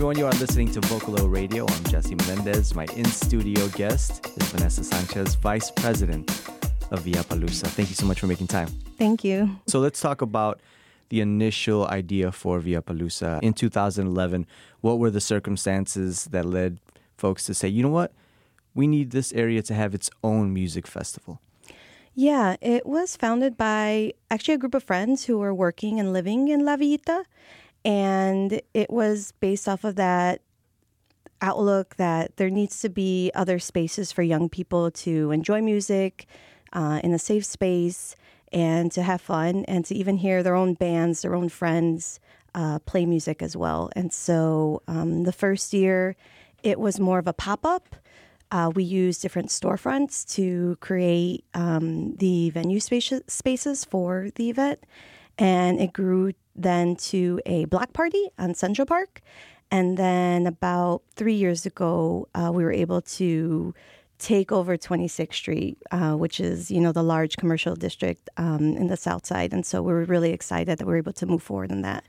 everyone. You are listening to Vocalo Radio. I'm Jesse Menendez. My in studio guest is Vanessa Sanchez, Vice President of Villapalooza. Thank you so much for making time. Thank you. So let's talk about the initial idea for Villapalooza. In 2011, what were the circumstances that led folks to say, you know what, we need this area to have its own music festival? Yeah, it was founded by actually a group of friends who were working and living in La Villita. And it was based off of that outlook that there needs to be other spaces for young people to enjoy music uh, in a safe space and to have fun and to even hear their own bands, their own friends uh, play music as well. And so um, the first year, it was more of a pop up. Uh, we used different storefronts to create um, the venue space- spaces for the event. And it grew then to a block party on Central Park. And then about three years ago, uh, we were able to take over 26th Street, uh, which is, you know, the large commercial district um, in the South Side. And so we were really excited that we were able to move forward in that.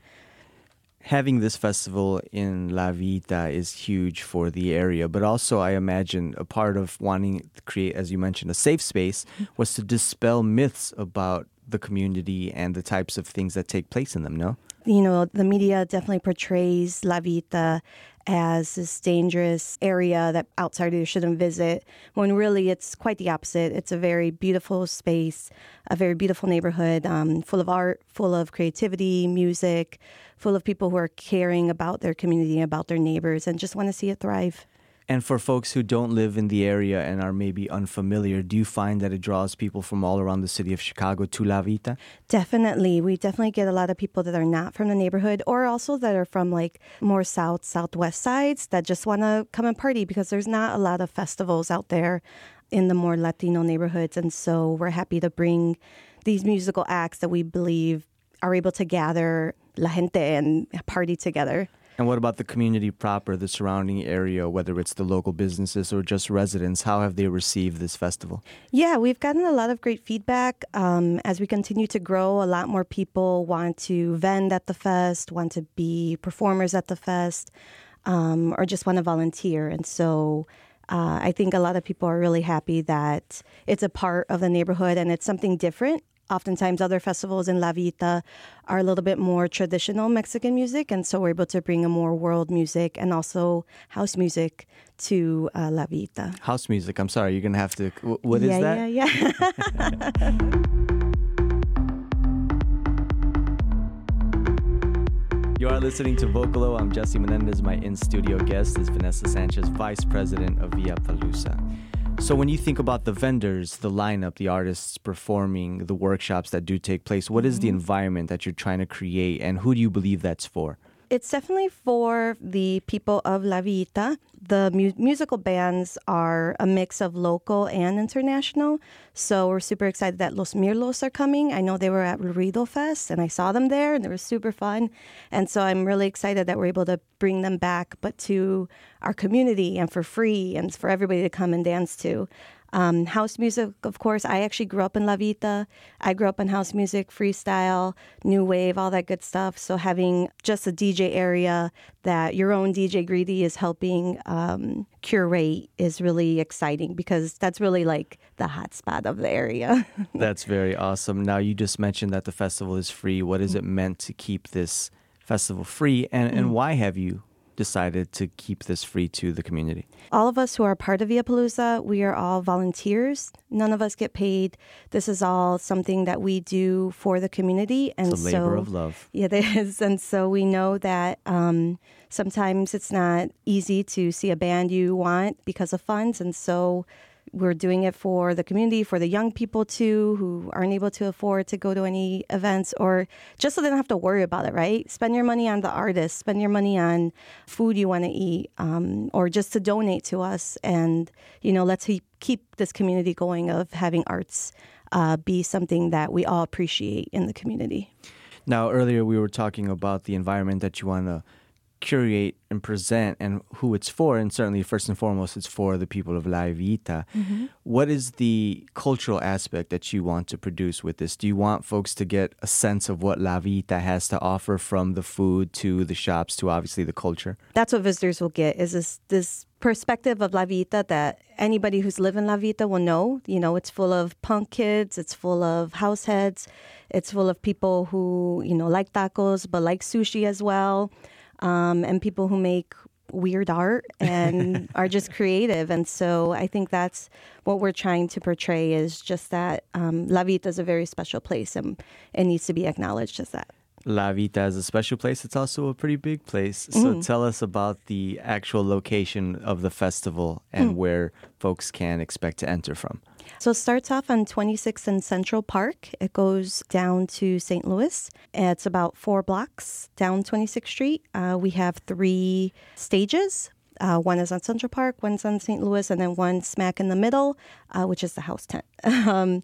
Having this festival in La Villita is huge for the area, but also I imagine a part of wanting to create, as you mentioned, a safe space was to dispel myths about the community and the types of things that take place in them, no? You know, the media definitely portrays La Villita as this dangerous area that outsiders shouldn't visit, when really it's quite the opposite. It's a very beautiful space, a very beautiful neighborhood, um, full of art, full of creativity, music, full of people who are caring about their community, about their neighbors, and just want to see it thrive. And for folks who don't live in the area and are maybe unfamiliar, do you find that it draws people from all around the city of Chicago to La Villita? Definitely. We definitely get a lot of people that are not from the neighborhood or also that are from like more south, southwest sides that just want to come and party because there's not a lot of festivals out there in the more Latino neighborhoods. And so we're happy to bring these musical acts that we believe are able to gather la gente and party together. And what about the community proper, the surrounding area, whether it's the local businesses or just residents? How have they received this festival? Yeah, we've gotten a lot of great feedback. Um, as we continue to grow, a lot more people want to vend at the fest, want to be performers at the fest, um, or just want to volunteer. And so uh, I think a lot of people are really happy that it's a part of the neighborhood and it's something different oftentimes other festivals in La Villita are a little bit more traditional Mexican music, and so we're able to bring a more world music and also house music to uh, La Villita. House music. I'm sorry, you're gonna have to. What is yeah, that? Yeah, yeah. You are listening to Vocalo. I'm Jesse Menendez. My in studio guest is Vanessa Sanchez, Vice President of Villapalooza. So, when you think about the vendors, the lineup, the artists performing, the workshops that do take place, what is the Mm-hmm. environment that you're trying to create, and who do you believe that's for? It's definitely for the people of La Villita. The mu- musical bands are a mix of local and international. So we're super excited that Los Mirlos are coming. I know they were at Ruido Fest and I saw them there and they were super fun. And so I'm really excited that we're able to bring them back, but to our community and for free and for everybody to come and dance to. Um, house music, of course. I actually grew up in La Villita. I grew up in house music, freestyle, new wave, all that good stuff. So having just a DJ area that your own DJ Greedy is helping um, curate is really exciting because that's really like the hot spot of the area. That's very awesome. Now, you just mentioned that the festival is free. What is it meant to keep this festival free, and, and why have you decided to keep this free to the community? all of us who are part of Villapalooza, we are all volunteers. None of us get paid. This is all something that we do for the community, and It's a labor so of love. Yeah, it is. And so we know that um, sometimes it's not easy to see a band you want because of funds. And so we're doing it for the community, for the young people too, who aren't able to afford to go to any events or just so they don't have to worry about it, right? Spend your money on the artist, spend your money on food you want to eat, um, or just to donate to us. And, you know, let's keep, keep this community going of having arts uh, be something that we all appreciate in the community. Now, earlier we were talking about the environment that you want to curate and present and who it's for, and certainly first and foremost, it's for the people of La Villita. Mm-hmm. What is the cultural aspect that you want to produce with this? Do you want folks to get a sense of what La Villita has to offer from the food to the shops to obviously the culture? That's what visitors will get is this this perspective of La Villita that anybody who's lived in La Villita will know. You know, it's full of punk kids, it's full of house heads, it's full of people who, you know, like tacos but like sushi as well, um, and people who make weird art and are just creative. And so I think that's what we're trying to portray is just that um, La Villita is a very special place and it needs to be acknowledged as that. La Villita is a special place. It's also a pretty big place. So tell us about the actual location of the festival and where folks can expect to enter from. So it starts off on 26th and Central Park. It goes down to St. Louis. It's about four blocks down 26th Street. Uh, we have three stages. Uh, one is on Central Park, one's on St. Louis, and then one smack in the middle, uh, which is the house tent. um,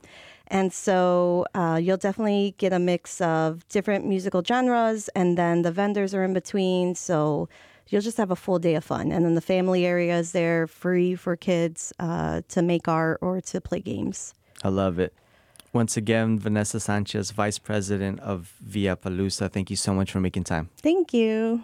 and so uh, you'll definitely get a mix of different musical genres, and then the vendors are in between. So you'll just have a full day of fun. And then the family area is there free for kids uh, to make art or to play games. I love it. Once again, Vanessa Sanchez, Vice President of Villapalooza, thank you so much for making time. Thank you.